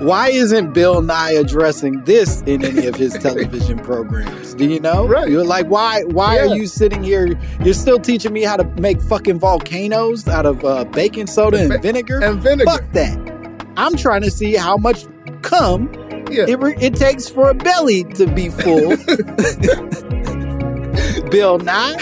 Why isn't Bill Nye addressing this in any of his television programs? Do you know? Right. You're like, why? Why Yeah. are you sitting here? You're still teaching me how to make fucking volcanoes out of uh, baking soda and, ba- vinegar. and vinegar. Fuck that. I'm trying to see how much cum Yeah. it, re- it takes for a belly to be full. Bill Nye.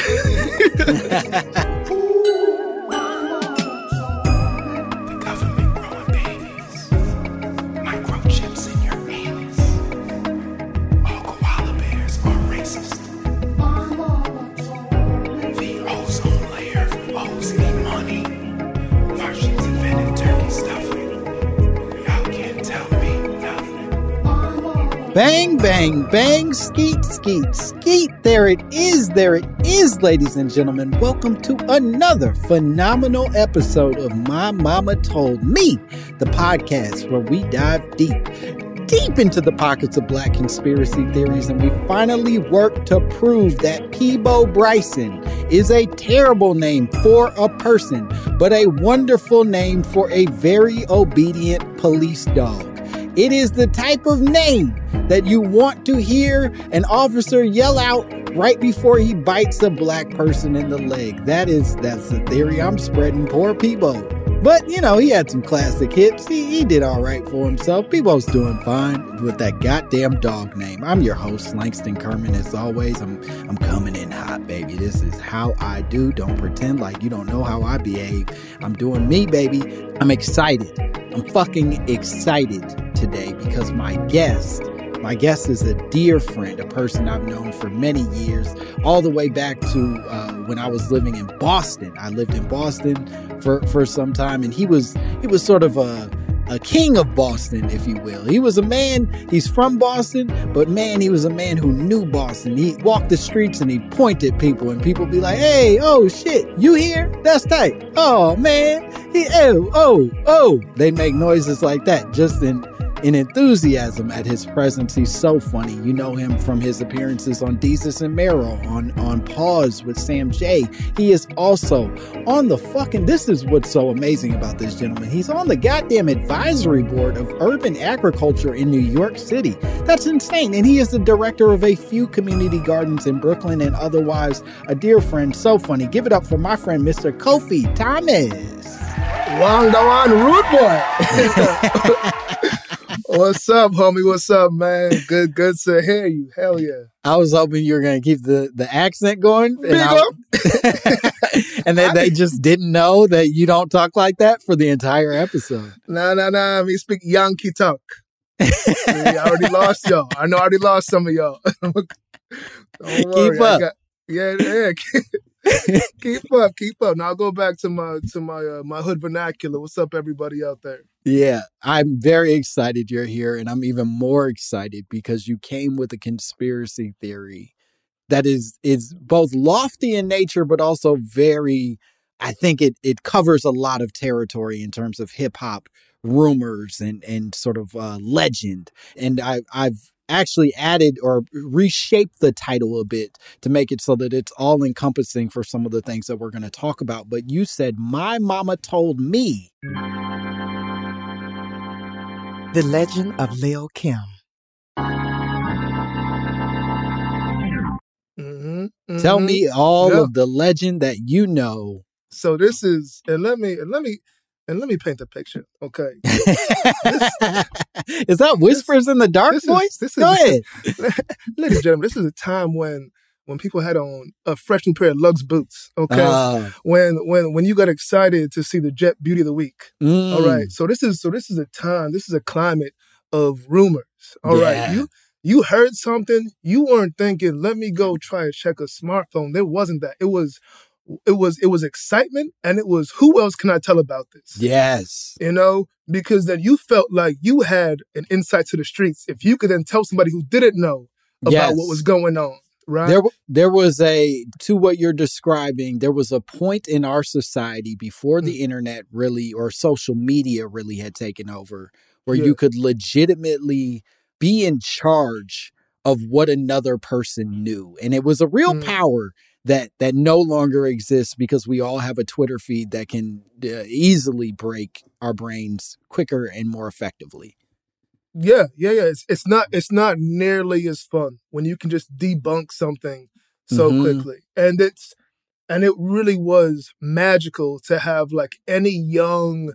Bang, bang, bang, skeet, skeet, skeet. There it is, there it is, ladies and gentlemen. Welcome to another phenomenal episode of My Mama Told Me, the podcast where we dive deep, deep into the pockets of black conspiracy theories, and we finally work to prove that Peabo Bryson is a terrible name for a person, but a wonderful name for a very obedient police dog. It is the type of name that you want to hear an officer yell out right before he bites a black person in the leg. That is that's the theory I'm spreading. Poor Peabo. But you know, he had some classic hits. He, he did all right for himself. Peabo's doing fine with that goddamn dog name. I'm your host, Langston Kerman. As always, I'm I'm coming in hot, baby. This is how I do. Don't pretend like you don't know how I behave. I'm doing me, baby. I'm excited. I'm fucking excited today because my guest, my guest is a dear friend, a person I've known for many years, all the way back to uh, when I was living in Boston. I lived in Boston for, for some time, and he was he was sort of a a king of Boston, if you will. He was a man, he's from Boston, but man, he was a man who knew Boston. He walked the streets and he pointed people, and people be like, hey, oh shit, you here? That's tight. Oh man, he, oh, oh, oh. They make noises like that just in in enthusiasm at his presence. He's so funny. You know him from his appearances on Desus and Mero, on, on Pause with Sam J. He is also on the fucking, this is what's so amazing about this gentleman. He's on the goddamn advisory board of urban agriculture in New York City. That's insane. And he is the director of a few community gardens in Brooklyn and otherwise a dear friend. So funny. Give it up for my friend, Mr. Kofi Thomas. Wang Dawan Rude Boy. What's up, homie? What's up, man? Good, good to hear you. Hell yeah. I was hoping you were going to keep the, the accent going. And, Big I- up. and then they just didn't know that you don't talk like that for the entire episode. Nah, nah, nah. Me speak Yankee talk. I already lost y'all. I know I already lost some of y'all. Worry. Keep up. got- yeah, yeah. keep up, keep up. Now I'll go back to my to my uh, my hood vernacular. What's up, everybody out there? Yeah, I'm very excited you're here, and I'm even more excited because you came with a conspiracy theory that is is both lofty in nature, but also very. I think it it covers a lot of territory in terms of hip hop rumors and and sort of uh, legend. And I I've actually added or reshaped the title a bit to make it so that it's all encompassing for some of the things that we're going to talk about. But you said my mama told me. The Legend of Lil Kim. Mm-hmm, Tell mhm. me all Yeah. of the legend that you know. So this is, and let me, and let me, and let me paint the picture. Okay. is that whispers in the dark this is- voice? this Go is- ahead. Ladies and gentlemen, this is a time when when people had on a fresh new pair of Lugz boots. Okay. Ah, when when when you got excited to see the Jet Beauty of the Week. mm, All right. So this is so this is a time, this is a climate of rumors. All right. Yeah. You you heard something, you weren't thinking, let me go try to check a smartphone. There wasn't that. It was it was it was excitement and it was who else can I tell about this? Yes. You know, because then you felt like you had an insight to the streets. If you could then tell somebody who didn't know about Yes. what was going on, right? There, there was a to what you're describing. There was a point in our society before Mm. the internet really or social media really had taken over, where Yeah. you could legitimately be in charge of what another person knew, and it was a real Mm. power that that no longer exists because we all have a Twitter feed that can uh, easily break our brains quicker and more effectively. Yeah, yeah, yeah. It's it's not it's not nearly as fun when you can just debunk something so Mhm. quickly. And it's and it really was magical to have like any young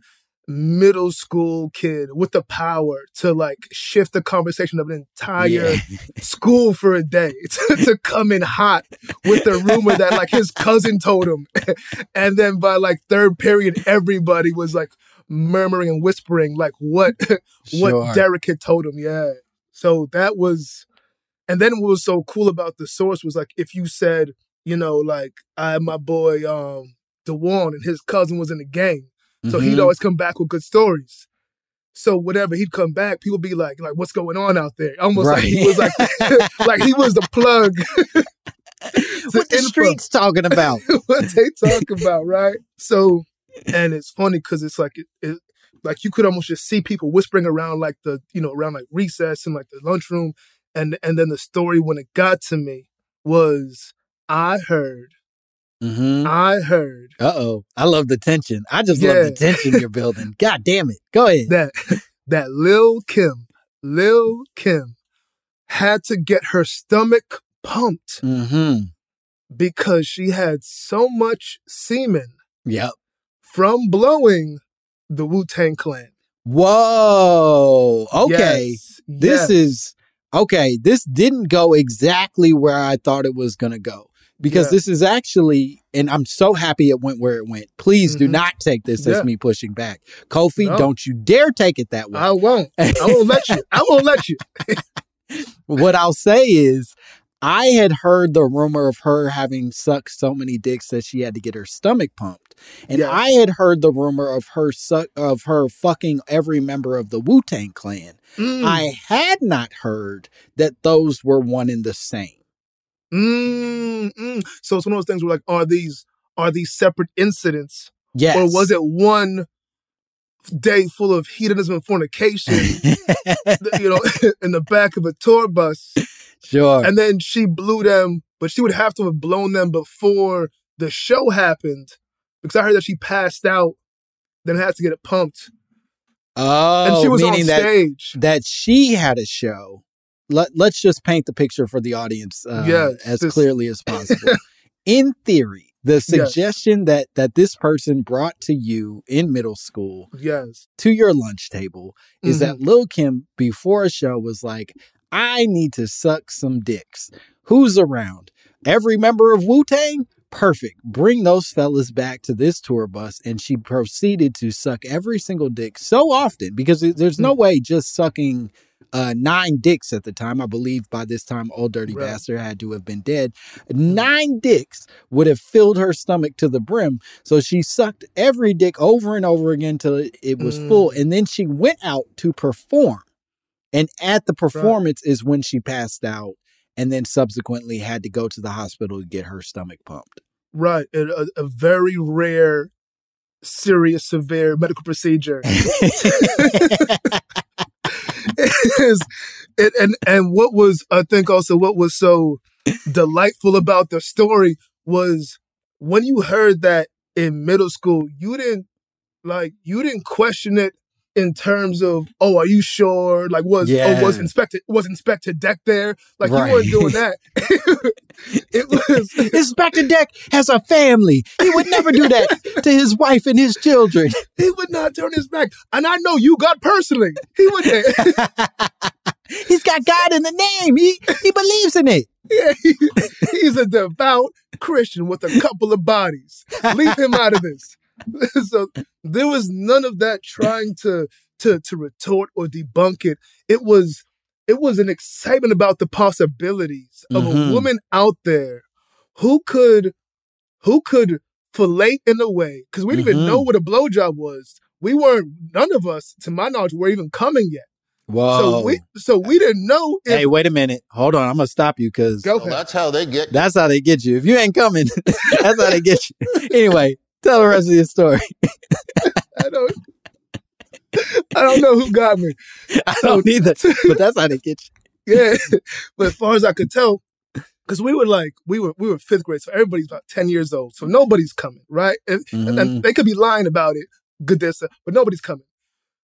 middle school kid with the power to like shift the conversation of an entire Yeah. school for a day to, to come in hot with the rumor that like his cousin told him. and then by like third period, everybody was like murmuring and whispering like what what Sure. Derek had told him. Yeah. So that was and then what was so cool about the source was like if you said, you know, like I had my boy um DeWan and his cousin was in the gang. So he'd Mhm. always come back with good stories. So whatever he'd come back, people be like, like, what's going on out there? Almost like he was like, like he was the plug. what the info. streets talking about? what they talk about, right? So, and it's funny because it's like it, it, like you could almost just see people whispering around like the you know around like recess and like the lunchroom, and and then the story when it got to me was I heard, hmm I heard Uh oh. I love the tension. I just love the tension you're building. God damn it. Go ahead. that that Lil Kim, Lil Kim, had to get her stomach pumped Mm-hmm. because she had so much semen Yep. From blowing the Wu Tang Clan. Whoa. Okay. Yes, This yes. is okay. This didn't go exactly where I thought it was gonna go. Because Yeah. this is actually, and I'm so happy it went where it went. Please do Mhm. not take this Yeah. as me pushing back. Kofi, No. don't you dare take it that way. I won't. I won't let you. I won't let you. what I'll say is, I had heard the rumor of her having sucked so many dicks that she had to get her stomach pumped, and Yes. I had heard the rumor of her suck of her fucking every member of the Wu Tang Clan. Mm, I had not heard that those were one and the same. mm, mm. So it's one of those things where like, are these are these separate incidents, Yes, or was it one day full of hedonism and fornication? you know, in the back of a tour bus, sure. and then she blew them, but she would have to have blown them before the show happened, because I heard that she passed out, then had to get it pumped, oh, and she was on meaning that stage. that she had a show. Let, let's just paint the picture for the audience uh, Yes, as this- clearly as possible. in theory, the suggestion that that this person brought to you in middle school Yes. to your lunch table is Mm-hmm. that Lil Kim before a show was like, "I need to suck some dicks. Who's around? Every member of Wu Tang." Perfect. Bring those fellas back to this tour bus. And she proceeded to suck every single dick so often because there's Mm. no way just sucking uh, nine dicks at the time. I believe by this time, old dirty Right. bastard had to have been dead. Nine dicks would have filled her stomach to the brim. So she sucked every dick over and over again till it, was full. Mm. And then she went out to perform. And at the performance is when she passed out and then subsequently had to go to the hospital to get her stomach pumped. Right. A, a very rare, serious, severe medical procedure. is it, and and what was I think also what was so delightful about the story was when you heard that in middle school, you didn't like you didn't question it in terms of oh are you sure like was Yeah. oh was inspected was Inspectah Deck there like Right. you weren't doing that it was Inspectah Deck has a family. He would never do that to his wife and his children. he would not turn his back and I know you got personally he would He's got God in the name. He he believes in it. Yeah, he- he's a devout Christian with a couple of bodies. Leave him out of this. so there was none of that trying to to to retort or debunk it. It was it was an excitement about the possibilities of Mhm. a woman out there who could who could fillet in a way because we didn't even Mhm. know what a blowjob was. We weren't none of us, to my knowledge, were even coming yet. Whoa. So we so we didn't know if hey, wait a minute. Hold on. I'm gonna stop you because Well, that's how they get. that's how they get you. If you ain't coming, that's how they get you. Anyway, tell the rest of your story. I don't I don't know who got me. I don't either, but that's how they get you. Yeah. but as far as I could tell, because we were like, we were we were fifth grade, so everybody's about 10 years old. So nobody's coming, right? And, Mhm. and they could be lying about it, good this, uh, but nobody's coming.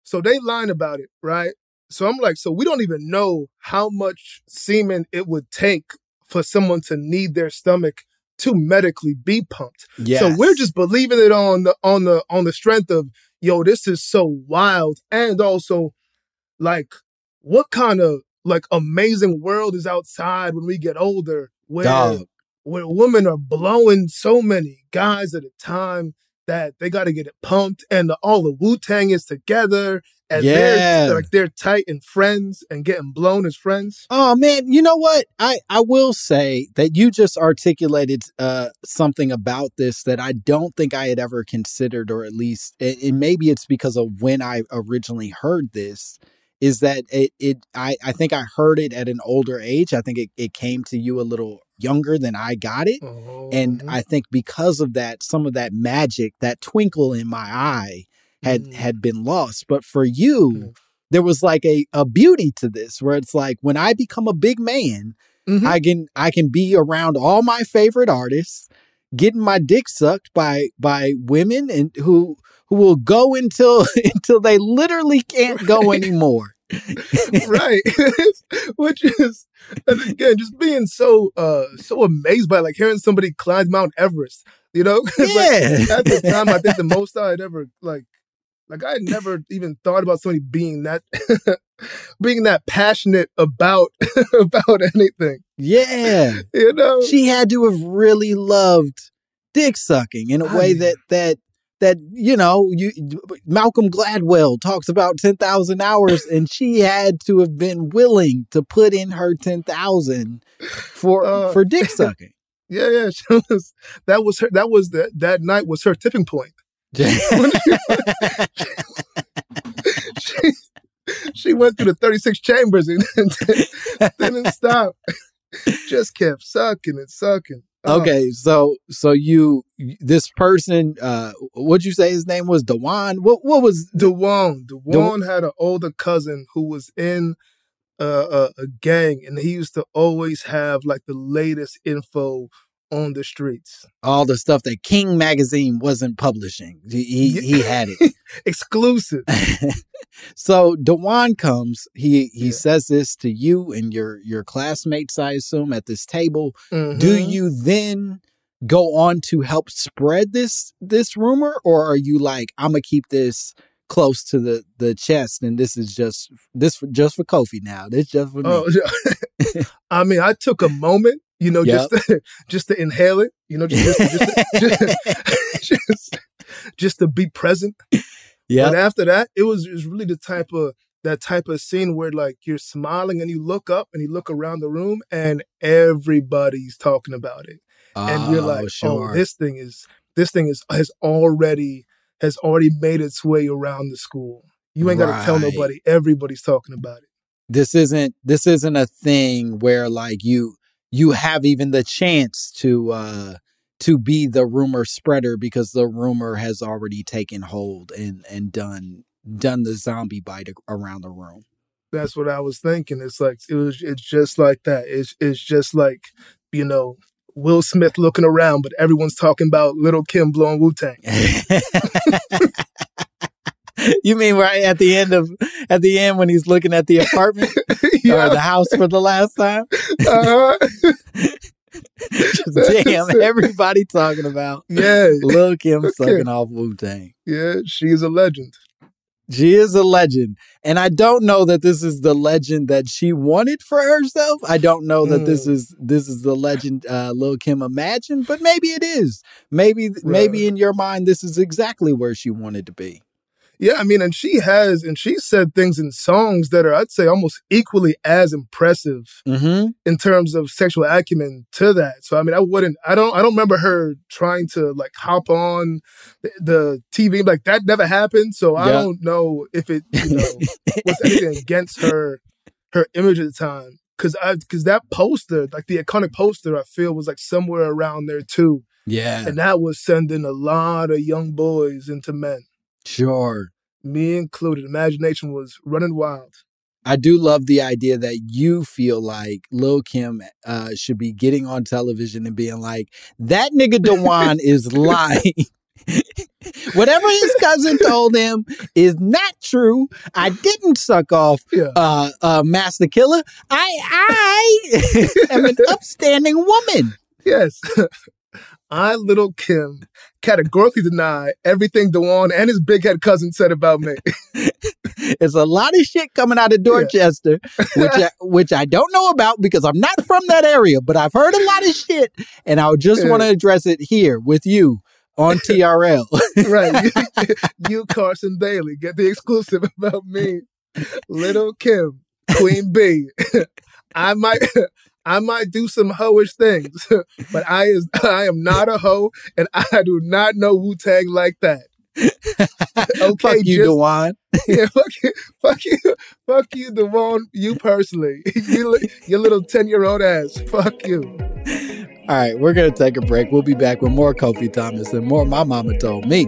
So they lying about it, right? So I'm like, so we don't even know how much semen it would take for someone to need their stomach to medically be pumped. Yes. So we're just believing it on the on the on the strength of yo, this is so wild, and also like what kind of like amazing world is outside when we get older, where Dog. where women are blowing so many guys at a time that they got to get it pumped, and the, all the Wu Tang is together, and Yeah. they're like they're tight and friends and getting blown as friends. Oh man, you know what? I I will say that you just articulated uh something about this that I don't think I had ever considered, or at least, and and maybe it's because of when I originally heard this. Is that it? It I I think I heard it at an older age. I think it it came to you a little younger than I got it, and Mhm. I think because of that, some of that magic, that twinkle in my eye, had Mm. had been lost. But for you, Mm. there was like a, a beauty to this where it's like when I become a big man, Mhm. I can I can be around all my favorite artists, getting my dick sucked by by women and who who will go until until they literally can't go anymore. right which is and again just being so uh so amazed by like hearing somebody climb mount everest you know 'Cause, like, Yeah. at the time i think the most i had ever like like i had never even thought about somebody being that being that passionate about about anything Yeah. you know She had to have really loved dick sucking in a way that that that you know you Malcolm Gladwell talks about 10,000 hours and she had to have been willing to put in her 10,000 for Uh, for dick sucking. yeah yeah she was, that was her that was the, that night was her tipping point she, she went through the 36 chambers and didn't stop. Just kept sucking and sucking. Oh, okay, so so you this person uh what'd you say his name was Dewan? What what was Dewan. Dewan had an older cousin who was in uh, a, a gang, and he used to always have like the latest info on the streets. all the stuff that King magazine wasn't publishing? He he, had it. Exclusive. So Dewan comes. He he Yeah. says this to you and your your classmates, I assume, at this table. Do Mhm. you then go on to help spread this this rumor, or are you like, I'm gonna keep this close to the the chest, and this is just this for, just for Kofi now. This just for me. Oh. I mean, I took a moment, you know, just to, just to inhale it, you know, just just, just, just, just, just to be present. yeah. But after that, it was, it was really the type of that type of scene where like you're smiling and you look up and you look around the room and everybody's talking about it. oh, And you're ah, like, oh, this thing is this thing is has already has already made its way around the school. You ain't gotta tell nobody. Everybody's talking about it. this isn't this isn't a thing where like you you have even the chance to uh to be the rumor spreader because the rumor has already taken hold and and done done the zombie bite around the room. That's what I was thinking. It's like it was it's just like that. It's it's just like, you know, Will Smith looking around, but everyone's talking about Little Kim blowing Wu Tang. you mean right at the end of at the end when he's looking at the apartment or the house for the last time? Uh-huh. Just damn, everybody talking about Yeah. Lil Kim Okay. sucking off Wu Tang. Yeah, she's a legend. She is a legend. And I don't know that this is the legend that she wanted for herself. I don't know that this Mm. is this is the legend uh Lil Kim imagined, but maybe it is. Maybe maybe in your mind this is exactly where she wanted to be. Yeah, I mean, and she has, and she said things in songs that are, I'd say, almost equally as impressive Mm-hmm. in terms of sexual acumen to that. So, I mean, I wouldn't, I don't, I don't remember her trying to like hop on the, the TV like that. Never happened. So I Yeah. don't know if it, you know, was anything against her, her image at the time. Cause I, cause that poster, like the iconic poster, I feel was like somewhere around there too, Yeah, and that was sending a lot of young boys into men sure. me included. Imagination was running wild. I do love the idea that you feel like Lil Kim uh, should be getting on television and being like, that nigga Dewan is lying. Whatever his cousin told him is not true. I didn't suck off Yeah. uh, uh, Masta Killa. I I am an upstanding woman. Yes. I, little Kim, categorically deny everything Dewan and his big head cousin said about me. There's a lot of shit coming out of Dorchester, which I, which I don't know about because I'm not from that area, but I've heard a lot of shit, and I just Yeah. want to address it here with you on TRL. right. You, you, Carson Daly, get the exclusive about me. Little Kim, Queen B. I might I might do some hoish things, but I is I am not a hoe and I do not know Wu Tang like that. Okay, Fuck you, just- Dewan. yeah, fuck you, fuck you, fuck you, Devon, you personally, you, your little ten year old ass, fuck you. All right, we're gonna take a break. We'll be back with more Kofi Thomas and more. My mama told me.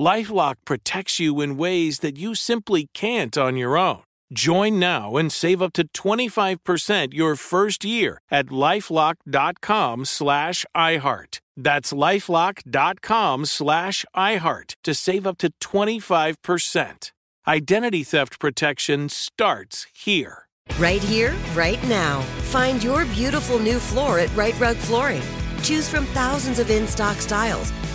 Lifelock protects you in ways that you simply can't on your own. Join now and save up to 25% your first year at lifelock.com slash iHeart. That's lifelock.com slash iHeart to save up to 25%. Identity theft protection starts here. Right here, right now. Find your beautiful new floor at Right Rug Flooring. Choose from thousands of in stock styles,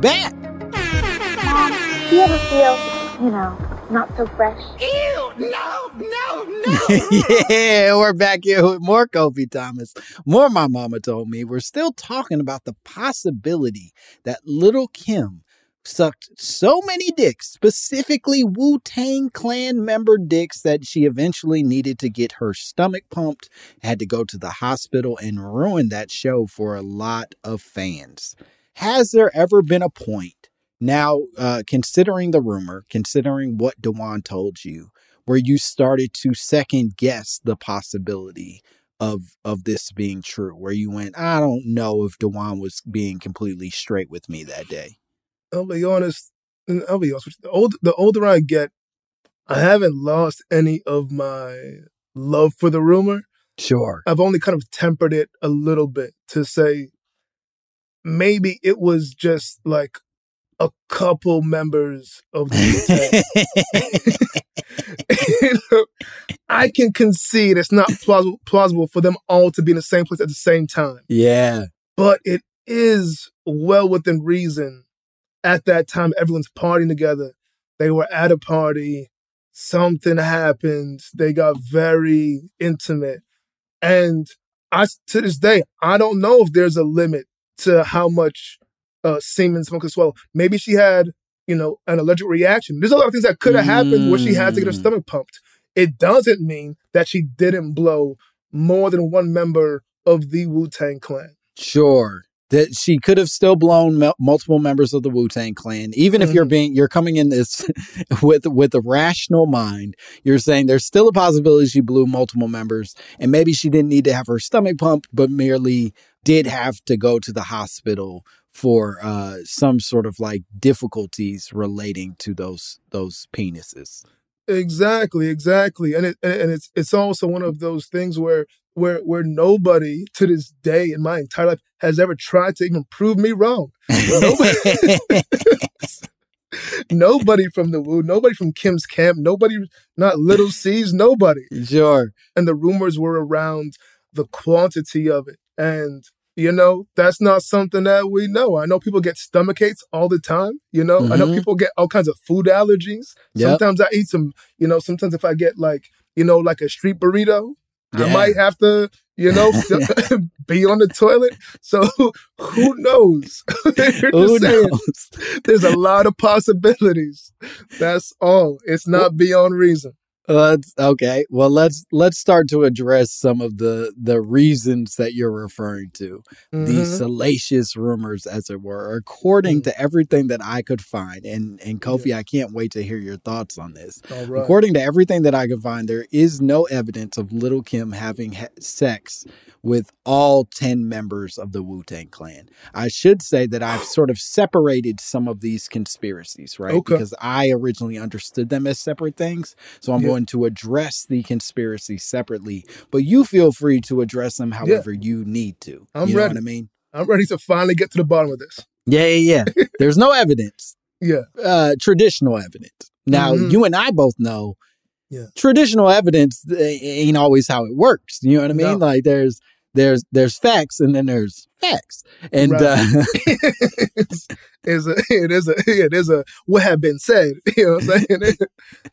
back. Mom, do you ever feel, you know, not so fresh? Ew, no, no, no. yeah, we're back here with more Kofi Thomas. More My Mama Told Me. We're still talking about the possibility that little Kim sucked so many dicks, specifically Wu Tang Clan member dicks, that she eventually needed to get her stomach pumped, had to go to the hospital, and ruined that show for a lot of fans. Has there ever been a point now, uh, considering the rumor, considering what Dewan told you, where you started to second guess the possibility of of this being true, where you went, I don't know if Dewan was being completely straight with me that day. I'll be honest. I'll be honest. The, old, the older I get, I haven't lost any of my love for the rumor. Sure. I've only kind of tempered it a little bit to say maybe it was just like a couple members of the you know, I can concede it's not plausible, plausible for them all to be in the same place at the same time. Yeah. But it is well within reason. At that time, everyone's partying together. They were at a party. Something happened. They got very intimate. And I, to this day, I don't know if there's a limit to how much uh, semen could swallow. Maybe she had, you know, an allergic reaction. There's a lot of things that could have happened where she had to get her Mm. stomach pumped. It doesn't mean that she didn't blow more than one member of the Wu Tang Clan. Sure. That she could have still blown mul- multiple members of the Wu Tang Clan, even if you're being you're coming in this with with a rational mind. You're saying there's still a possibility she blew multiple members, and maybe she didn't need to have her stomach pumped, but merely did have to go to the hospital for uh, some sort of like difficulties relating to those those penises. Exactly, exactly, and it and it's it's also one of those things where where where nobody to this day in my entire life has ever tried to even prove me wrong. Nobody, nobody from the Wu, nobody from Kim's camp, nobody, not Lil' Cease, nobody. Sure. And the rumors were around the quantity of it, and you know that's not something that we know. I know people get stomach aches all the time. You know, I know Mhm. people get all kinds of food allergies. Yep. Sometimes I eat some. You know, sometimes if I get like you know like a street burrito. I might have to, you know, be on the toilet. So who knows? Who saying, knows? there's a lot of possibilities. That's all. It's not beyond reason. Let's okay. Well, let's let's start to address some of the the reasons that you're referring to. These Mhm. salacious rumors, as it were, according to everything that I could find. And and Kofi, I can't wait to hear your thoughts on this. Right. According to everything that I could find, there is no evidence of Little Kim having ha- sex with all 10 members of the Wu Tang Clan. I should say that I've sort of separated some of these conspiracies, right? Okay. Because I originally understood them as separate things. So I'm Yeah. going to address the conspiracy separately, but you feel free to address them however you need to. I'm you know ready. what I mean? I'm ready to finally get to the bottom of this. Yeah, yeah, yeah. There's no evidence Yeah. uh, traditional evidence. Now, Mhm. you and I both know Yeah. traditional evidence uh, ain't always how it works. You know what I mean? No. Like there's there's there's facts and then there's facts. And Right. uh, it's, it's a, it is a, it is a, what have been said. You know what I'm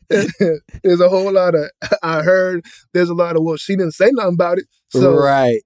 saying? there's a whole lot of, I heard there's a lot of, well, she didn't say nothing about it. So, right.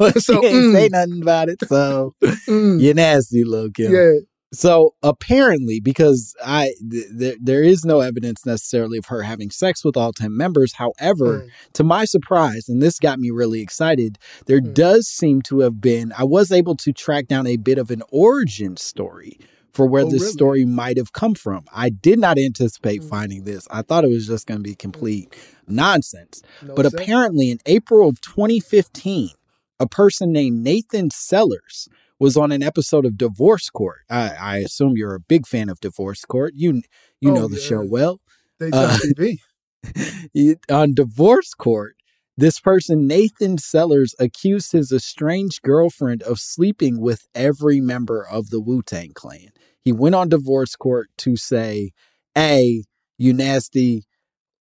Well, she So, didn't say mm. nothing about it, so mm, you're nasty, little Kim. yeah. So apparently, because I th- th- there is no evidence necessarily of her having sex with all ten members. However, Mm. to my surprise, and this got me really excited, there Mm. does seem to have been. I was able to track down a bit of an origin story for where Oh, this really? story might have come from. I did not anticipate Mm. finding this. I thought it was just going to be complete nonsense. No but sense. apparently, in April of 2015, a person named Nathan Sellers was on an episode of Divorce Court. I, I assume you're a big fan of Divorce Court. You you Oh, know the yeah. show well. Daytime Uh, TV. On Divorce Court, this person, Nathan Sellers, accused his estranged girlfriend of sleeping with every member of the Wu Tang Clan. He went on Divorce Court to say, "A, you nasty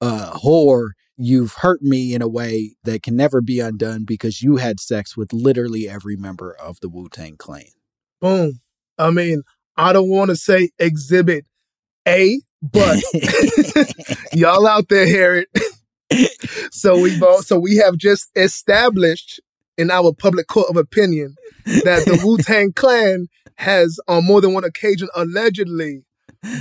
uh, whore, you've hurt me in a way that can never be undone because you had sex with literally every member of the Wu Tang Clan." Boom. I mean, I don't want to say exhibit A, but y'all out there hear it. so we both, so we have just established in our public court of opinion that the Wu Tang Clan has, on more than one occasion, allegedly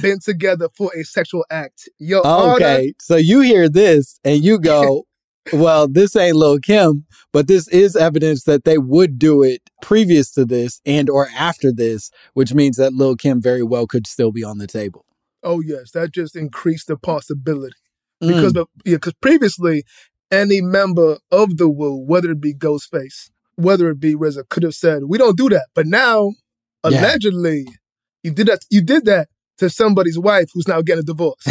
been together for a sexual act. Yo, Honor, Okay, so you hear this and you go, well, this ain't Lil Kim, but this is evidence that they would do it previous to this and or after this, which means that Lil Kim very well could still be on the table. Oh yes, that just increased the possibility Mm. because the yeah, because previously any member of the Wu, whether it be Ghostface, whether it be RZA, could have said we don't do that. But now, Yeah. allegedly, you did that. You did that to somebody's wife who's now getting a divorce.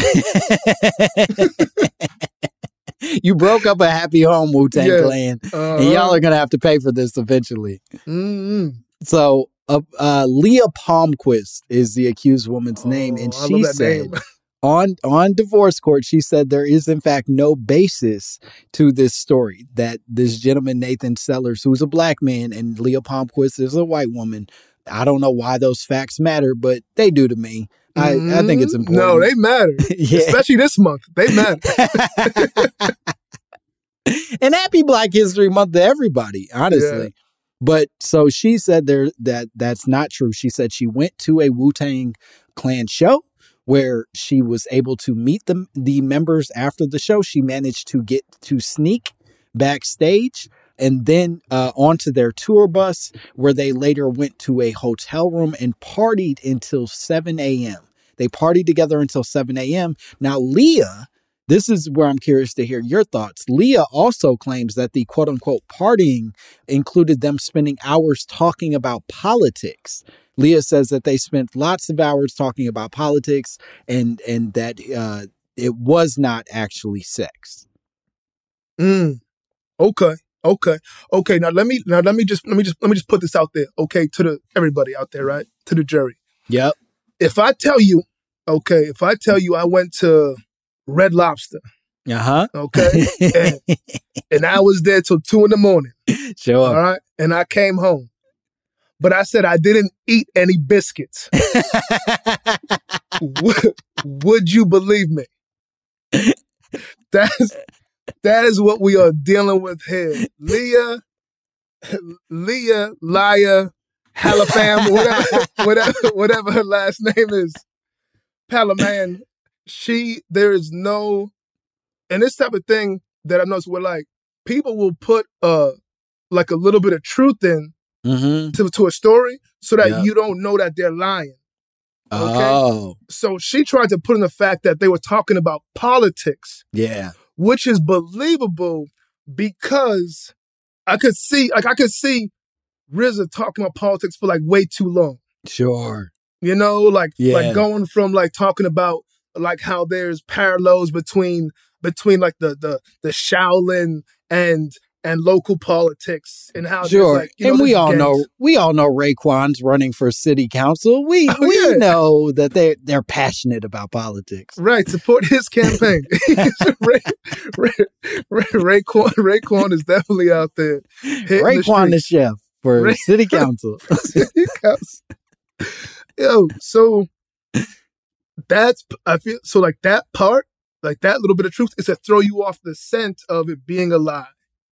you broke up a happy home, Wu Tang Yeah. Clan, Uh-huh. and y'all are gonna have to pay for this eventually. Mm-mm. So, uh, uh, Leah Palmquist is the accused woman's name, and Oh, she said on on divorce court, she said there is in fact no basis to this story that this gentleman Nathan Sellers, who's a black man, and Leah Palmquist is a white woman. I don't know why those facts matter, but they do to me. I, I think it's Mhm. important. No, they matter, Yeah. especially this month. They matter. and happy Black History Month to everybody, honestly. Yeah. But so she said there that that's not true. She said she went to a Wu Tang Clan show where she was able to meet the the members after the show. She managed to get to sneak backstage and then uh, onto their tour bus, where they later went to a hotel room and partied until 7 a.m. They partied together until 7 a.m. Now, Leah, this is where I'm curious to hear your thoughts. Leah also claims that the quote unquote partying included them spending hours talking about politics. Leah says that they spent lots of hours talking about politics and and that uh, it was not actually sex. Mm. Okay. Okay. Okay. Now let me now let me just let me just let me just put this out there. Okay, to the everybody out there, right? To the jury. Yep. If I tell you, okay, if I tell you I went to Red Lobster, Uh huh. okay, and, and I was there till two in the morning, Sure. all right, and I came home, but I said I didn't eat any biscuits. would, would you believe me? That's that is what we are dealing with here. Leah, Leah, liar, Halifam, whatever, whatever, whatever her last name is, Palaman. She, there is no, and this type of thing that I noticed, where like people will put uh like a little bit of truth in Mm-hmm. to to a story so that you don't know that they're lying. Oh, So she tried to put in the fact that they were talking about politics, yeah. which is believable because I could see, like, I could see RZA talking about politics for like way too long. Sure. You know, like, Yeah. like going from like talking about like how there's parallels between between like the the the Shaolin and and local politics and how Sure. like, you know, and we all gangs. know we all know Raekwon's running for city council. We Oh, we yeah. know that they they're passionate about politics. Right, support his campaign. Ray, Ray, Ray, Raekwon, Raekwon is definitely out there. Raekwon the the chef for Ray- city council. streets. Yo, so that's I feel so like that part, like that little bit of truth, is to throw you off the scent of it being a lie.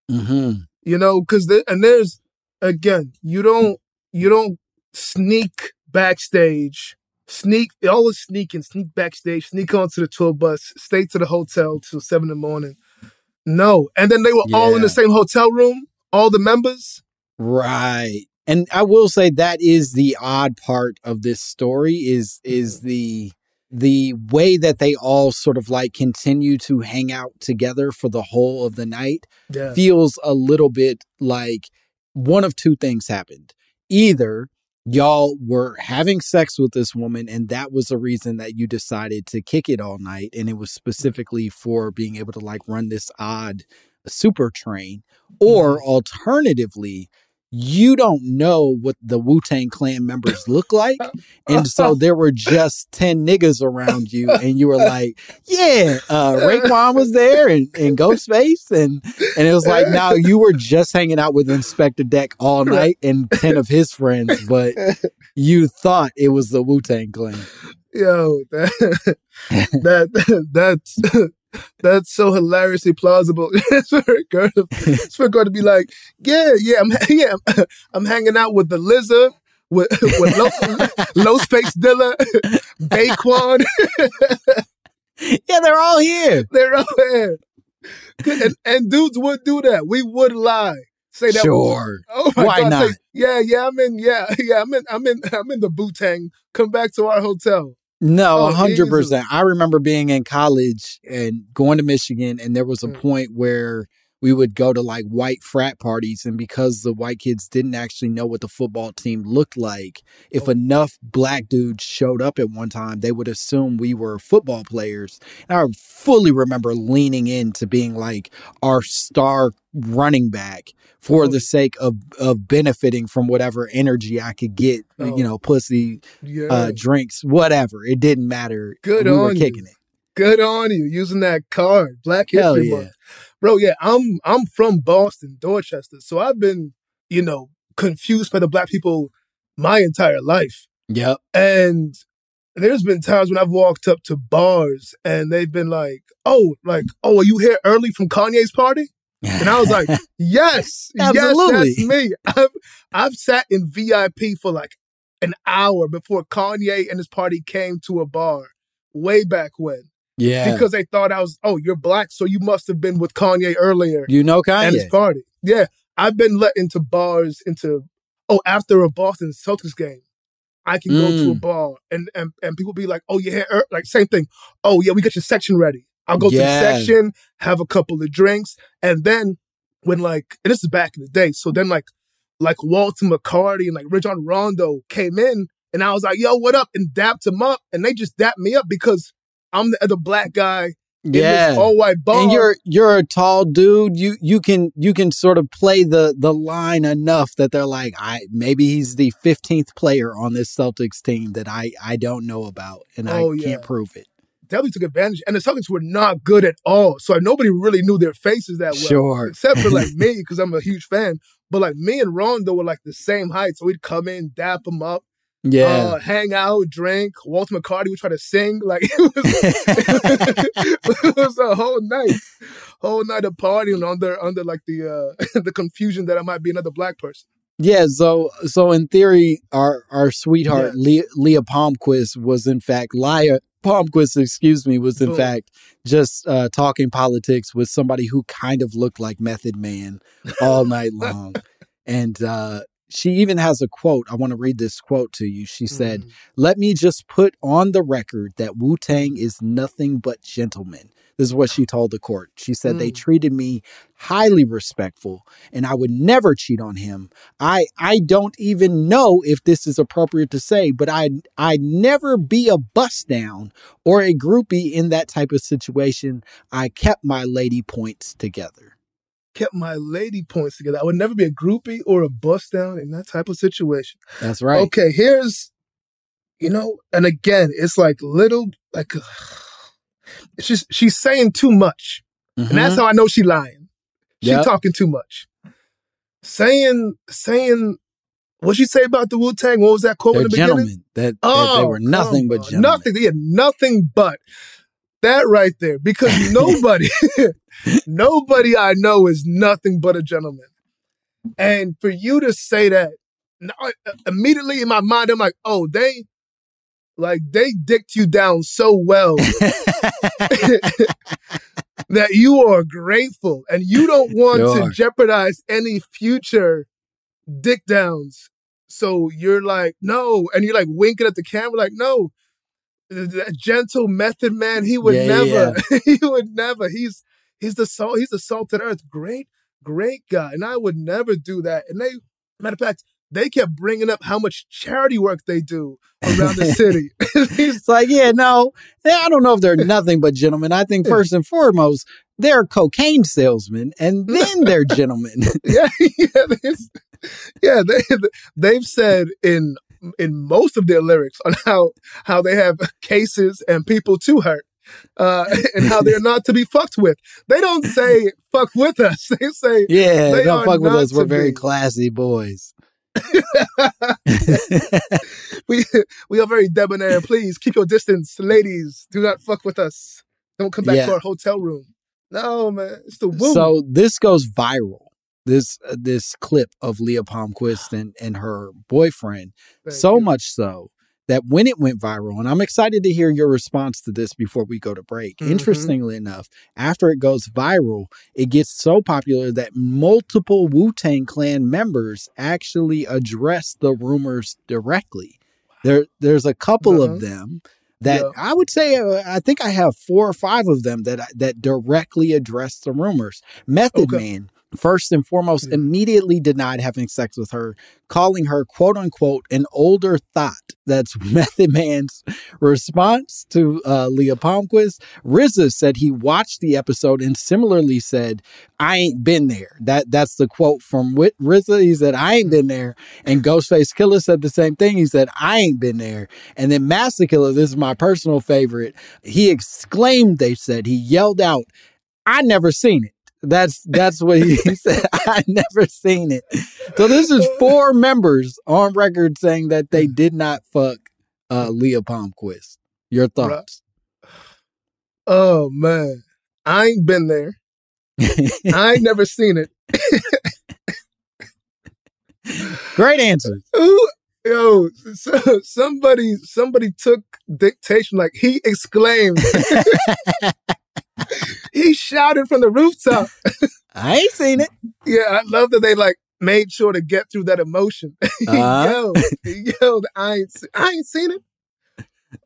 hmm You know, because there, and there's again, you don't you don't sneak backstage, sneak all the sneaking, sneak backstage, sneak onto the tour bus, stay to the hotel till seven in the morning. No, and then they were all in the same hotel room, all the members. Right. And I will say that is the odd part of this story is is mm-hmm. the the way that they all sort of like continue to hang out together for the whole of the night Yeah, feels a little bit like one of two things happened. Either y'all were having sex with this woman and that was the reason that you decided to kick it all night and it was mm-hmm. specifically for being able to like run this odd super train or mm-hmm. alternatively you don't know what the Wu-Tang clan members look like. And so there were just 10 niggas around you and you were like yeah uh Raekwon was there and, and Ghostface. And and it was like now you were just hanging out with Inspectah Deck all night and 10 of his friends but you thought it was the Wu-Tang clan. Yo, that, that that's that's so hilariously plausible. it's for girl, it's for girl to be like, yeah, yeah, I'm yeah, I'm, hanging out with the lizard, with with low, low space Dilla, Baquan. yeah, they're all here. They're all here. And, and dudes would do that. We would lie. Say that. Sure. Oh my Why God. not? Say, yeah, yeah, I'm in. Yeah, yeah, I'm in. I'm in. I'm in the Bootang. Come back to our hotel. No, Oh, a hundred Jesus. percent. I remember being in college and going to Michigan, and there was a Mm. point where we would go to like white frat parties, and because the white kids didn't actually know what the football team looked like, if enough black dudes showed up at one time, they would assume we were football players. And I fully remember leaning into being like our star running back for Oh. the sake of of benefiting from whatever energy I could get, Oh. you know, pussy, Yeah. uh, drinks, whatever. It didn't matter. Good we were on you. kicking it. Good on you using that card, Black Hell History yeah. Month, bro. Yeah, I'm I'm from Boston, Dorchester, so I've been you know confused by the black people my entire life, Yep. and there's been times when I've walked up to bars and they've been like, "Oh, like, oh, are you here early from Kanye's party?" And I was like, "Yes, Absolutely. yes, that's me." I've I've sat in VIP for like an hour before Kanye and his party came to a bar way back when yeah. because they thought I was, oh, you're black, so you must have been with Kanye earlier you know Kanye. at his party. Yeah, I've been let into bars into oh after a Boston Celtics game. I can go to a Mm. bar and, and and people be like, oh yeah, er, like same thing. Oh yeah, we got your section ready. I'll go to the section, have a couple of drinks, and then when like and this is back in the day, so then like like Walter McCarty and like Rajon Rondo came in, and I was like, yo, what up? And dapped him up, and they just dapped me up because I'm the, the black guy Yeah. all white bar. and you're you're a tall dude. You you can you can sort of play the the line enough that they're like, I maybe he's the fifteenth player on this Celtics team that I I don't know about and Oh, I yeah. can't prove it. definitely took advantage. And the Celtics were not good at all. So nobody really knew their faces that well. Sure. Except for like me, because I'm a huge fan. But like me and Rondo were like the same height. So we'd come in, dap them up, Yeah. uh, hang out, drink. Walter McCarty would try to sing. Like it was, it was a whole night. Whole night of partying under under like the uh the confusion that I might be another black person. Yeah, so so in theory, our our sweetheart Yes. Leah, Leah Palmquist was in fact Leah Palmquist, excuse me, was in fact just uh, talking politics with somebody who kind of looked like Method Man all night long, and uh, she even has a quote. I want to read this quote to you. She said, Mm. "Let me just put on the record that Wu Tang is nothing but gentlemen." This is what she told the court. She said they Mm. treated me highly respectful and I would never cheat on him. I I don't even know if this is appropriate to say, but I I'd never be a bust down or a groupie in that type of situation. I kept my lady points together. Kept my lady points together. I would never be a groupie or a bust down in that type of situation. That's right. Okay, here's, you know, and again, it's like little, like, it's just she's saying too much, and that's Mhm. how I know she lying. She Yep. talking too much, saying, saying, what she say about the Wu Tang? What was that quote They're in the beginning? gentlemen. That, that Oh, they were nothing but gentlemen. Nothing. Yeah, nothing but that right there. Because nobody, nobody I know is nothing but a gentleman. And for you to say that, uh, immediately in my mind, I'm like, oh, they, like, they dicked you down so well that you are grateful and you don't want Sure. to jeopardize any future dick downs. So you're like, no. And you're like winking at the camera, like, no. Th- That gentle method man, he would Yeah, never, he would never. He's he's the salt, he's the salted earth. Great, great guy. And I would never do that. And they, matter of fact, they kept bringing up how much charity work they do around the city. it's like, yeah, no, I don't know if they're nothing but gentlemen. I think first and foremost, they're cocaine salesmen, and then they're gentlemen. yeah, yeah, yeah. They they've said in in most of their lyrics on how how they have cases and people to hurt. Uh, and how they're not to be fucked with. They don't say "fuck with us." They say, "Yeah, they don't fuck with us. We're very be." classy boys." we we are very debonair. Please keep your distance, ladies. Do not fuck with us. Don't come back Yeah. to our hotel room. No, man, it's the woo. So this goes viral. This uh, this clip of Leah Palmquist and and her boyfriend, so much so that when it went viral, and I'm excited to hear your response to this before we go to break. Mhm. Interestingly enough, after it goes viral, it gets so popular that multiple Wu Tang Clan members actually address the rumors directly. There, there's a couple Uh-huh. of them that Yeah. I would say uh, I think I have four or five of them that that directly address the rumors. Method Okay. Man, first and foremost, Yeah. immediately denied having sex with her, calling her quote unquote an older thought. That's Method Man's response to uh, Leah Palmquist. RZA said he watched the episode and similarly said, "I ain't been there." That that's the quote from Wit- RZA. He said, "I ain't been there," and Ghostface Killah said the same thing. He said, "I ain't been there." And then Masta Killa, this is my personal favorite. He exclaimed, "They said," he yelled out, "I never seen it." That's that's what he, said. I never seen it. So this is four members on record saying that they did not fuck uh, Leah Palmquist. Your thoughts? oh man, I ain't been there. I ain't never seen it. Great answer. Ooh, yo, so, somebody somebody took dictation like he exclaimed. He shouted from the rooftop. I ain't seen it. Yeah, I love that they like made sure to get through that emotion. he Uh-huh. yelled, he yelled, I ain't, I ain't seen it.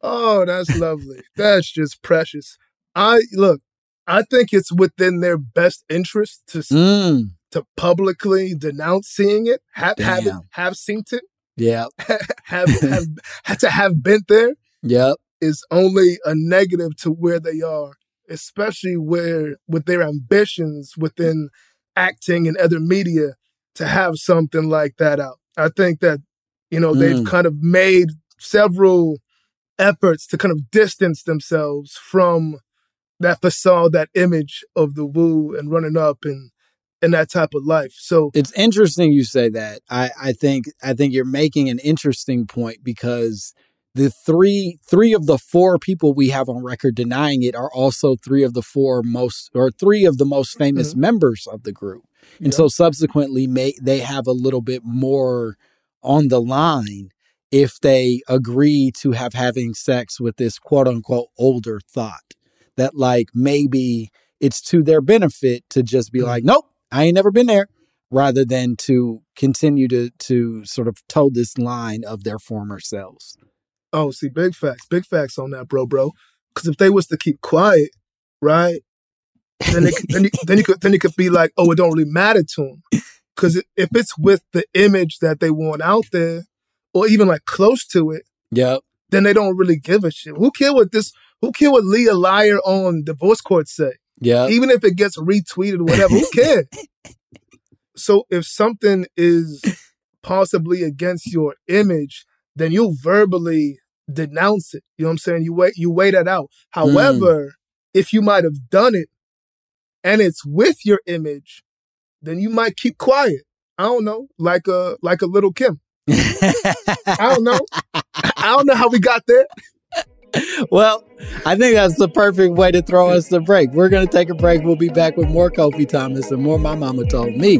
Oh, that's lovely. That's just precious. I look, I think it's within their best interest to Mm, to publicly denounce seeing it, have have Damn. have seen it, yeah. have have had to have been there Yep. is only a negative to where they are, especially where with their ambitions within acting and other media to have something like that out. I think that, you know, they've Mm. kind of made several efforts to kind of distance themselves from that facade, that image of the woo and running up and and that type of life. So It's interesting you say that. I, I think I think you're making an interesting point because the three three of the four people we have on record denying it are also three of the four most or three of the most famous mm-hmm. members of the group. And Yeah. so subsequently may they have a little bit more on the line if they agree to have having sex with this quote unquote older thought that like maybe it's to their benefit to just be like mm-hmm. nope i ain't never been there rather than to continue to to sort of toe this line of their former selves Oh, see, big facts, big facts on that, bro, bro. Because if they was to keep quiet, right, then they, could- then you, then you could then you could be like, oh, it don't really matter to them. Because if it's with the image that they want out there, or even like close to it, yep then they don't really give a shit. Who care what this? Who care what Leah Liar on divorce court say? Yeah. Even if it gets retweeted, or whatever, who cares? So if something is possibly against your image, then you'll verbally denounce it. You know what I'm saying? You wait, you wait it out. However, mm. if you might have done it and it's with your image, then you might keep quiet. I don't know, like a like a little Kim. I don't know. I don't know how we got there. well, I think that's the perfect way to throw us the break. We're going to take a break. We'll be back with more Kofi Thomas and more My Mama Told Me.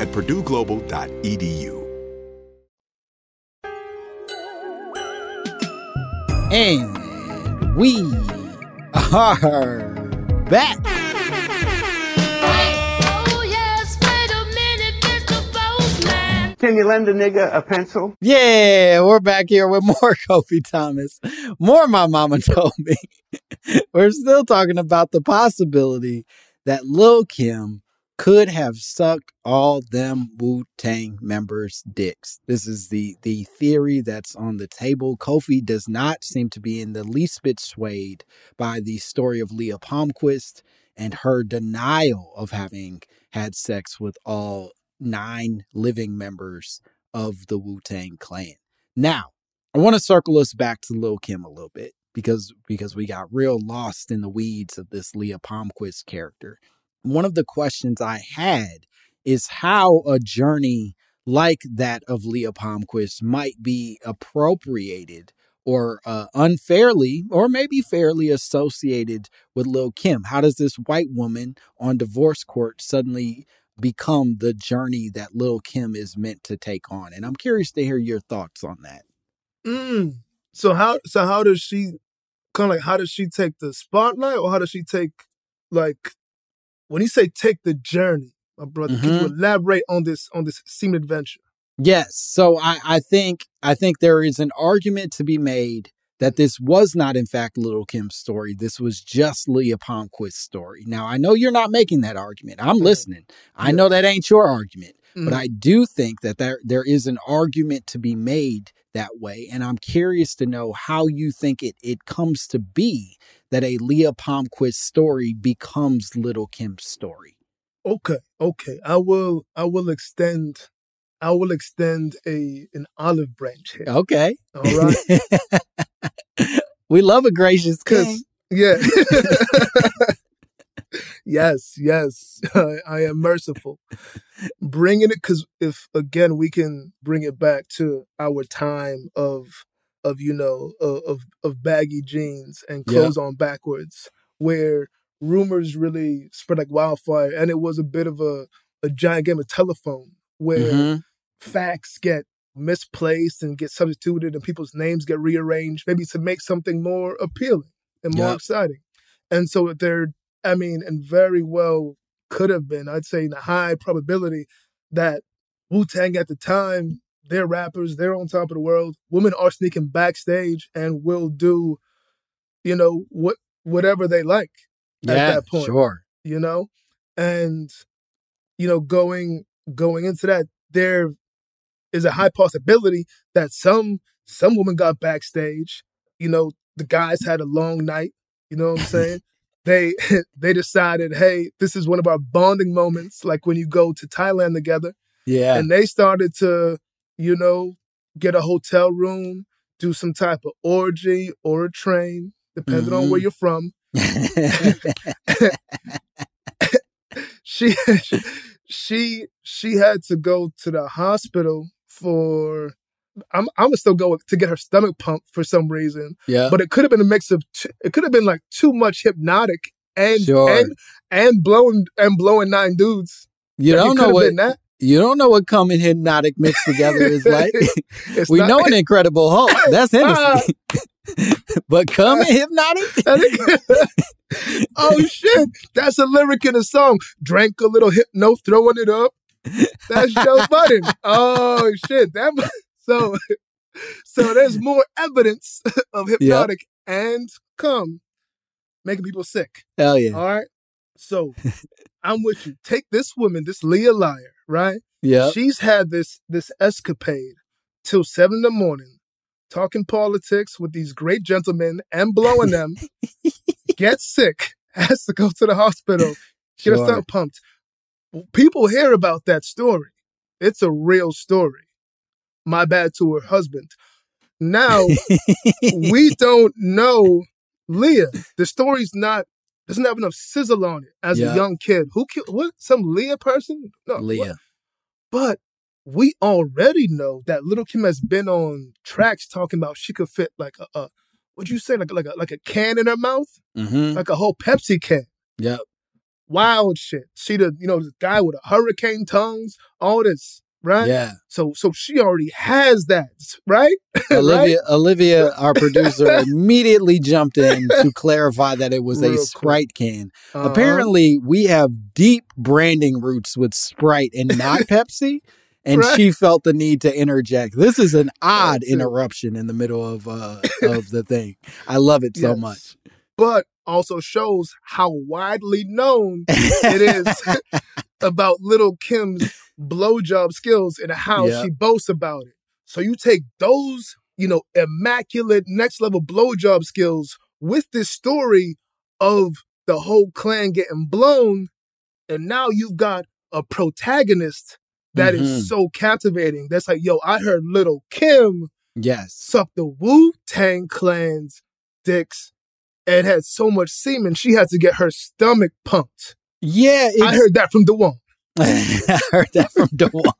at purdueglobal.edu. And we are back. Can you lend a nigga a pencil? Yeah, we're back here with more Kofi Thomas. More my mama told me. we're still talking about the possibility that Lil Kim could have sucked all them Wu Tang members' dicks. This is the the theory that's on the table. Kofi does not seem to be in the least bit swayed by the story of Leah Palmquist and her denial of having had sex with all nine living members of the Wu Tang Clan. Now, I want to circle us back to Lil Kim a little bit because because we got real lost in the weeds of this Leah Palmquist character. One of the questions I had is how a journey like that of Leah Palmquist might be appropriated or uh, unfairly or maybe fairly associated with Lil Kim. How does this white woman on divorce court suddenly become the journey that Lil Kim is meant to take on? And I'm curious to hear your thoughts on that. Mm. So how so how does she kind of like how does she take the spotlight or how does she take like when you say take the journey, my brother, can you elaborate on this on this seeming adventure? Yes. So I, I think I think there is an argument to be made that this was not in fact Little Kim's story. This was just Leah Palmquist's story. Now I know you're not making that argument. I'm listening. I know that ain't your argument. But Mhm. I do think that there there is an argument to be made that way. And I'm curious to know how you think it it comes to be that a Leah Palmquist story becomes Little Kim's story. Okay, okay. I will I will extend I will extend a an olive branch here. Okay. All right. we love a gracious king. Cause yeah. yes, yes. I, I am merciful. Bringing it cuz if again we can bring it back to our time of of you know of of, baggy jeans and Yeah. clothes on backwards where rumors really spread like wildfire and it was a bit of a a giant game of telephone where Mhm. facts get misplaced and get substituted and people's names get rearranged maybe to make something more appealing and more Yep. exciting and so there i mean and very well could have been i'd say in a high probability that wu-tang at the time they're rappers they're on top of the world women are sneaking backstage and will do you know what whatever they like at that point sure. you know and you know going going into that there is a high possibility that some Some women got backstage. You know, the guys had a long night. You know what I'm saying? they they decided, hey, this is one of our bonding moments, like when you go to Thailand together. Yeah. And they started to, you know, get a hotel room, do some type of orgy or a train, depending on where Mhm. you're from. she she she had to go to the hospital for I'm I'm gonna still go to get her stomach pumped for some reason. Yeah. But it could have been a mix of t- it could have been like too much Hpnotiq and Sure. and and blowing and blowing nine dudes. You Like, don't could know have what been that. You don't know what come and Hpnotiq mixed together is like. We not- know an Incredible Hulk. That's ah. Hennessy. but come and Hpnotiq. oh shit, that's a lyric in a song. Drank a little hypno, throwing it up. That's Joe Budden. Oh shit, that so so there's more evidence of Hpnotiq and cum making people sick. Hell yeah. All right. So I'm with you. Take this woman, this Leah Liar, right? Yeah. She's had this this escapade till seven in the morning, talking politics with these great gentlemen and blowing them. gets sick, has to go to the hospital, get Sure. stomach pumped. People hear about that story. It's a real story. My bad to her husband. Now we don't know Leah. The story's not doesn't have enough sizzle on it as Yeah. a young kid. Who killed what? Some Leah person? No, what? Leah. But we already know that Little Kim has been on tracks talking about she could fit like a, a what'd you say, like like a like a can in her mouth, Mm-hmm. like a whole Pepsi can. Yep. Wild shit. She the you know the guy with a hurricane tongues, all this, right? Yeah. So so she already has that, right? Olivia, Right? Olivia, our producer, immediately jumped in to clarify that it was a Real quick. Sprite can. Uh-huh. Apparently, we have deep branding roots with Sprite and not Pepsi. And Right. she felt the need to interject. This is an odd interruption in the middle of uh, of the thing. I love it so Yes. much. But also shows how widely known it is about little Kim's blowjob skills and how Yeah. she boasts about it. So you take those, you know, immaculate next level blowjob skills with this story of the whole clan getting blown, and now you've got a protagonist that is Mhm. so captivating. That's like, yo, I heard little Kim Yes. suck the Wu Tang Clan's dicks and had so much semen she had to get her stomach pumped. Yeah, I heard that from Dewan. I heard that from Dewan.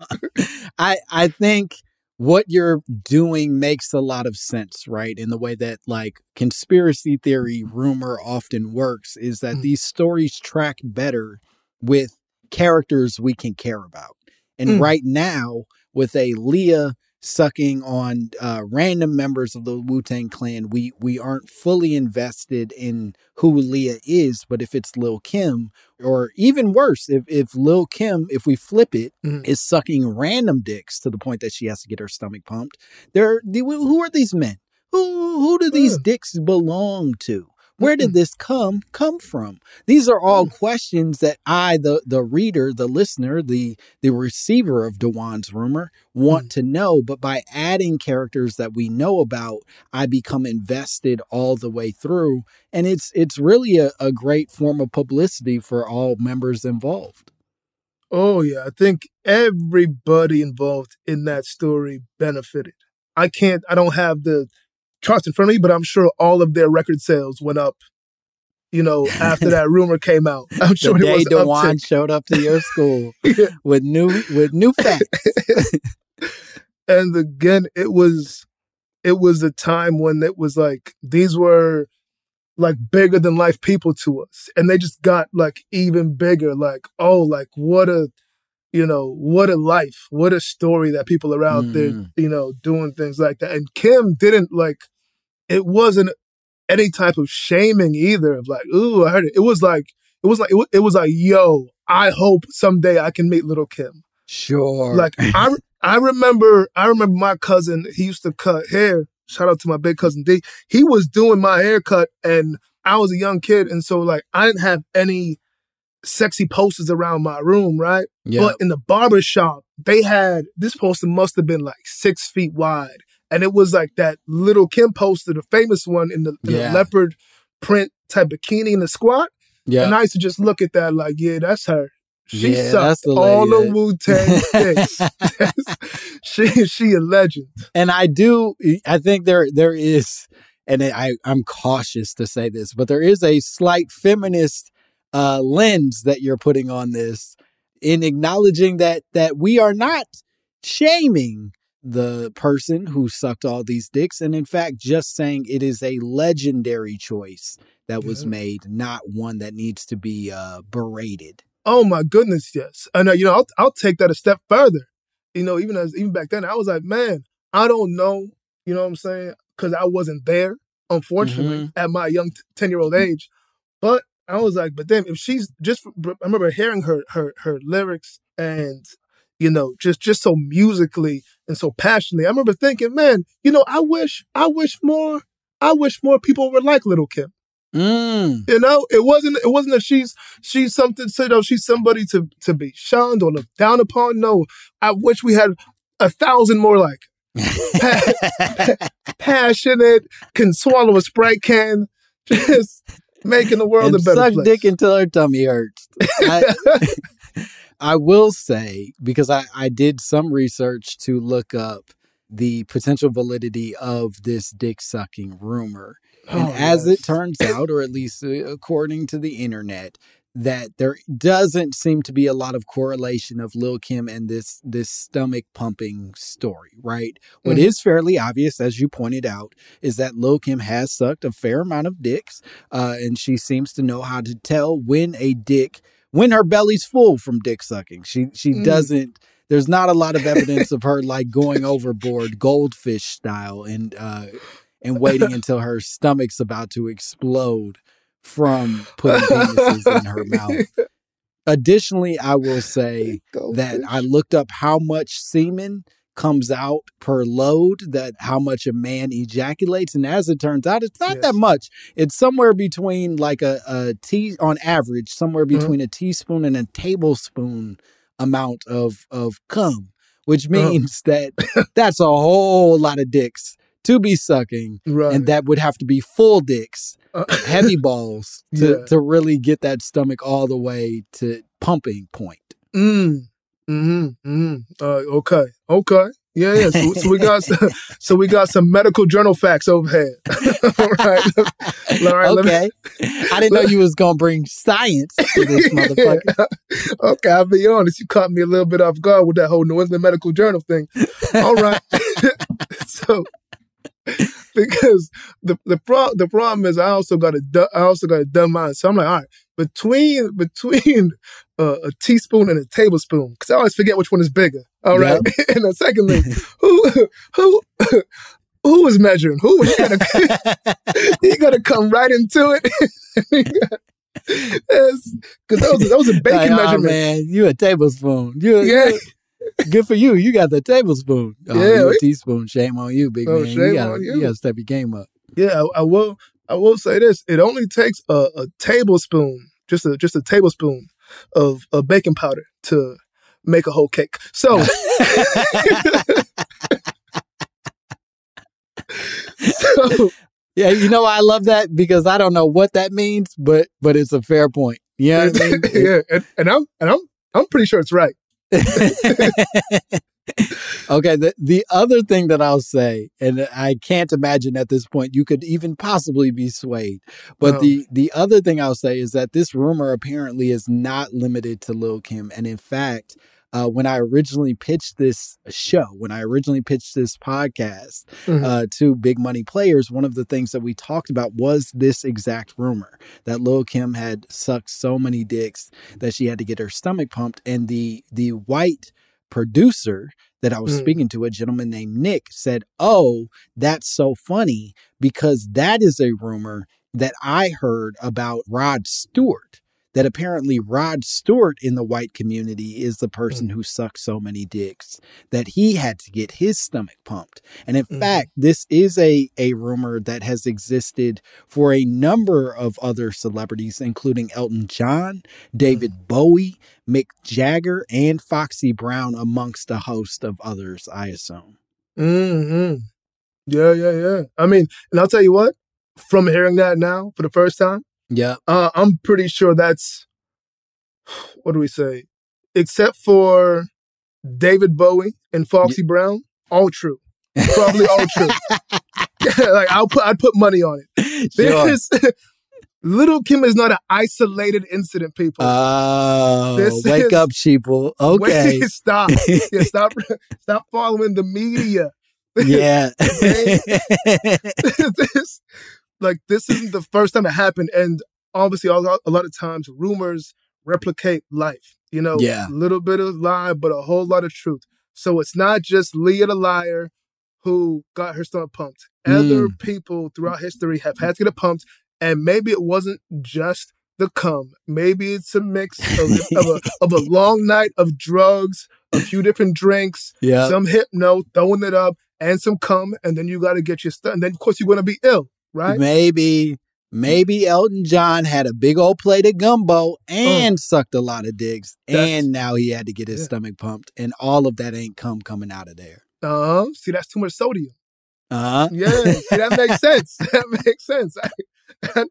I I think what you're doing makes a lot of sense, right? In the way that like conspiracy theory rumor often works is that Mm. these stories track better with characters we can care about. And Mm. right now, with a Leah sucking on uh, random members of the Wu Tang Clan, we we aren't fully invested in who Leah is. But if it's Lil Kim, or even worse, if if Lil Kim, if we flip it, Mhm. is sucking random dicks to the point that she has to get her stomach pumped, there, who are these men? Who who do these dicks belong to? Where did this come come from? These are all mm. questions that I, the the reader, the listener, the the receiver of Dewan's rumor, want mm. to know. But by adding characters that we know about, I become invested all the way through, and it's it's really a, a great form of publicity for all members involved. Oh yeah, I think everybody involved in that story benefited. I can't I don't have the charts in front of me, but I'm sure all of their record sales went up, you know, after that rumor came out. I'm sure the there day was an Dewan uptick. showed up to your school with new with new facts. and again it was it was a time when it was like these were like bigger than life people to us and they just got like even bigger like oh like what a you know what a life what a story that people are out there Mhm. you know doing things like that and kim didn't like it wasn't any type of shaming either of like ooh i heard it it was like it was like it was, it was like yo i hope someday i can meet little kim Sure. like I I remember I remember my cousin, he used to cut hair. Shout out to my big cousin D. He was doing my haircut and I was a young kid and so like I didn't have any sexy posters around my room, right? Yeah. But in the barber shop, they had this poster must have been like six feet wide and it was like that little Kim poster, the famous one in the, in Yeah. the leopard print type bikini in the squat. Yeah. And I used to just look at that like, yeah, that's her. She Yeah, sucked the all the Wu Tang sticks. she she a legend. and I do I think there there is and I I'm cautious to say this, but there is a slight feminist uh lens that you're putting on this in acknowledging that that we are not shaming the person who sucked all these dicks and in fact just saying it is a legendary choice that was made, not one that needs to be uh berated. Oh my goodness, yes. And uh, you know, I'll I'll take that a step further. You know, even as even back then, I was like, man, I don't know. You know what I'm saying? Because I wasn't there, unfortunately, Mm-hmm. at my young ten year old age. But I was like, but then if she's just, I remember hearing her her her lyrics and you know just just so musically and so passionately. I remember thinking, man, you know, I wish I wish more I wish more people were like Little Kim. Mm. You know, it wasn't it wasn't that she's she's something you know she's somebody to to be shunned or looked down upon. No, I wish we had a thousand more like pa- pa- passionate, can swallow a sprite can, just making the world and a better suck place. dick until her tummy hurts. I, I will say because I, I did some research to look up the potential validity of this dick sucking rumor. And Oh, as yes. it turns out, or at least uh, according to the internet, that there doesn't seem to be a lot of correlation of Lil Kim and this this stomach pumping story, right? What Mhm. is fairly obvious, as you pointed out, is that Lil Kim has sucked a fair amount of dicks, uh, and she seems to know how to tell when a dick when her belly's full from dick sucking. She she Mm. doesn't. There's not a lot of evidence of her like going overboard, goldfish style, and uh, and waiting until her stomach's about to explode from putting penises in her mouth. Additionally, I will say that I looked up how much semen comes out per load, that how much a man ejaculates, and as it turns out, it's not that much. It's somewhere between like a, a tea on average, somewhere Uh-huh. between a teaspoon and a tablespoon amount of of cum, which Uh-huh. means that that's a whole lot of dicks to be sucking, Right. and that would have to be full dicks, Uh, heavy balls to Yeah. to really get that stomach all the way to pumping point. Mm. Mm-hmm. Mm-hmm. Uh, okay. Okay. Yeah, yeah. So, so we got so we got some medical journal facts over here. All right. All right, let me- okay. I didn't know you was gonna bring science to this motherfucker. okay, I'll be honest. You caught me a little bit off guard with that whole New England Medical Journal thing. All right. so because the the pro- the problem is I also got a du- I also got a dumb mind. So I'm like, all right, between between uh, a teaspoon and a tablespoon, because I always forget which one is bigger. All right. and then secondly, who who who was measuring? Who was gonna he gonna come right into it? Because those those are bacon Like, oh, measurements. man, you a tablespoon. You Yeah. you a- good for you. You got the tablespoon. Oh, Yeah, you a teaspoon. Shame on you, big Oh, man. You shame gotta, on you you. gotta step your game up. Yeah, I, I will. I will say this: it only takes a, a tablespoon, just a just a tablespoon of, of baking powder to make a whole cake. So, so Yeah, you know I love that because I don't know what that means, but but it's a fair point. You know I mean? yeah, and, and I'm and I'm I'm pretty sure it's right. Okay, the the other thing that I'll say, and I can't imagine at this point you could even possibly be swayed, but No. the the other thing I'll say is that this rumor apparently is not limited to Lil Kim, and in fact. Uh, when I originally pitched this show, when I originally pitched this podcast Mhm. uh, to big money players, one of the things that we talked about was this exact rumor that Lil Kim had sucked so many dicks that she had to get her stomach pumped, and the the white producer that I was Mm. speaking to, a gentleman named Nick, said, "Oh, that's so funny because that is a rumor that I heard about Rod Stewart." That apparently Rod Stewart in the white community is the person who sucks so many dicks that he had to get his stomach pumped. And in Mhm. fact, this is a, a rumor that has existed for a number of other celebrities, including Elton John, David Bowie, Mick Jagger, and Foxy Brown, amongst a host of others, I assume. hmm Yeah, yeah, yeah. I mean, and I'll tell you what, from hearing that now for the first time, Yeah. uh, I'm pretty sure that's what do we say? Except for David Bowie and Foxy Brown, all true. Probably all true. like I'll put I'd put money on it. Sure. This Little Kim is not an isolated incident, people. Oh, This wake is- up, sheeple. Okay. Wait, stop. yeah, stop stop following the media. yeah. this, like this isn't the first time it happened, and obviously, a lot, a lot of times rumors replicate life. You know, Yeah. a little bit of lie, but a whole lot of truth. So it's not just Leah the liar who got her stomach pumped. Other Mm. people throughout history have had to get it pumped, and maybe it wasn't just the cum. Maybe it's a mix of, of, a, of a long night of drugs, a few different drinks, Yeah. some hypno, throwing it up, and some cum, and then you got to get your stuff. And then, of course, you're going to be ill, right? Maybe, maybe Elton John had a big old plate of gumbo and sucked a lot of dicks. That's- and now he had to get his Yeah. stomach pumped, and all of that ain't cum coming out of there. Uh huh. See, that's too much sodium. Uh huh. Yeah, see, that makes sense. That makes sense. I,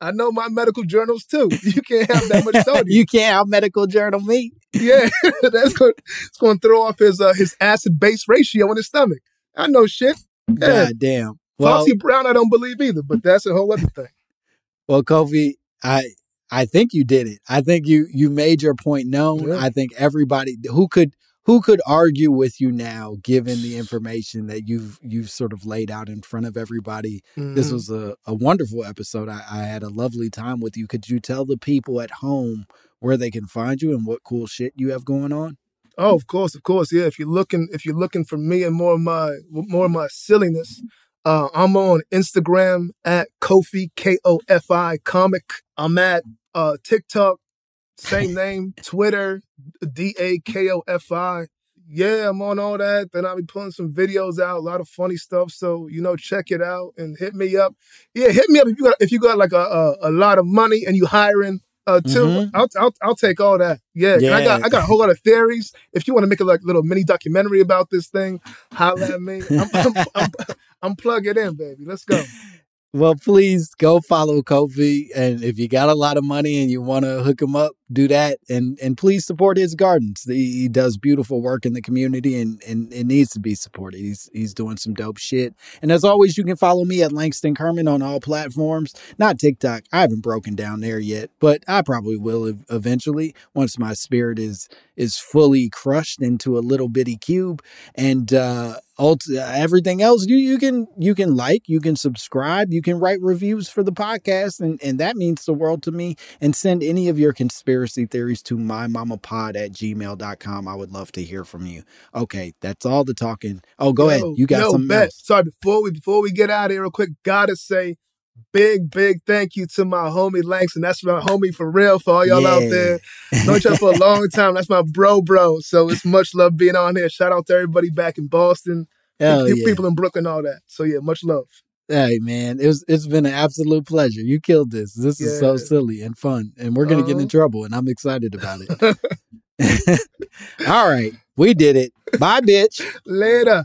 I, know my medical journals too. You can't have that much sodium. you can't have medical journal me. yeah, that's going it's going to throw off his uh, his acid base ratio in his stomach. I know shit. Yeah. God damn. Well, Foxy Brown, I don't believe either, but that's a whole other thing. well, Kofi, I I think you did it. I think you you made your point known. Yeah. I think everybody who could who could argue with you now, given the information that you've you've sort of laid out in front of everybody. This Mhm. was a, a wonderful episode. I, I had a lovely time with you. Could you tell the people at home where they can find you and what cool shit you have going on? Oh, of course, of course. Yeah, if you're looking, if you're looking for me and more of my more of my silliness, uh, I'm on Instagram at Kofi K O F I comic. I'm at uh, TikTok, same name, Twitter D A K O F I. Yeah, I'm on all that. Then I'll be putting some videos out, a lot of funny stuff. So you know, check it out and hit me up. Yeah, hit me up if you got if you got like a a, a lot of money and you hiring. Uh, too. Mhm. I'll, I'll I'll take all that. Yeah, and I got I got a whole lot of theories. If you want to make a like little mini documentary about this thing, holla at me. I'm, I'm, I'm, I'm plug it in, baby. Let's go. Well, please go follow Kofi, and if you got a lot of money and you want to hook him up, do that, and and please support his gardens. He, he does beautiful work in the community, and and it needs to be supported. He's he's doing some dope shit. And as always, you can follow me at Langston Kerman on all platforms. Not TikTok. I haven't broken down there yet, but I probably will ev- eventually once my spirit is is fully crushed into a little bitty cube. And uh, ult- everything else, you you can you can like, you can subscribe, you can write reviews for the podcast, and and that means the world to me. And send any of your conspiracy theories to mymamapod at gmail.com. I would love to hear from you. Okay, that's all the talking. Oh, go ahead. You got yo, else. Sorry, before we before we get out of here, real quick, gotta say big, big thank you to my homie Langston. That's my homie for real for all y'all out there. Known each other for a long time. That's my bro, bro. So it's much love being on here. Shout out to everybody back in Boston, Hell pe- yeah. people in Brooklyn, all that. So yeah, much love. Hey man, it's it's been an absolute pleasure. You killed this. This is so silly and fun, and we're gonna get in Uh-huh. trouble, and I'm excited about it. All right, we did it. Bye, bitch. Later.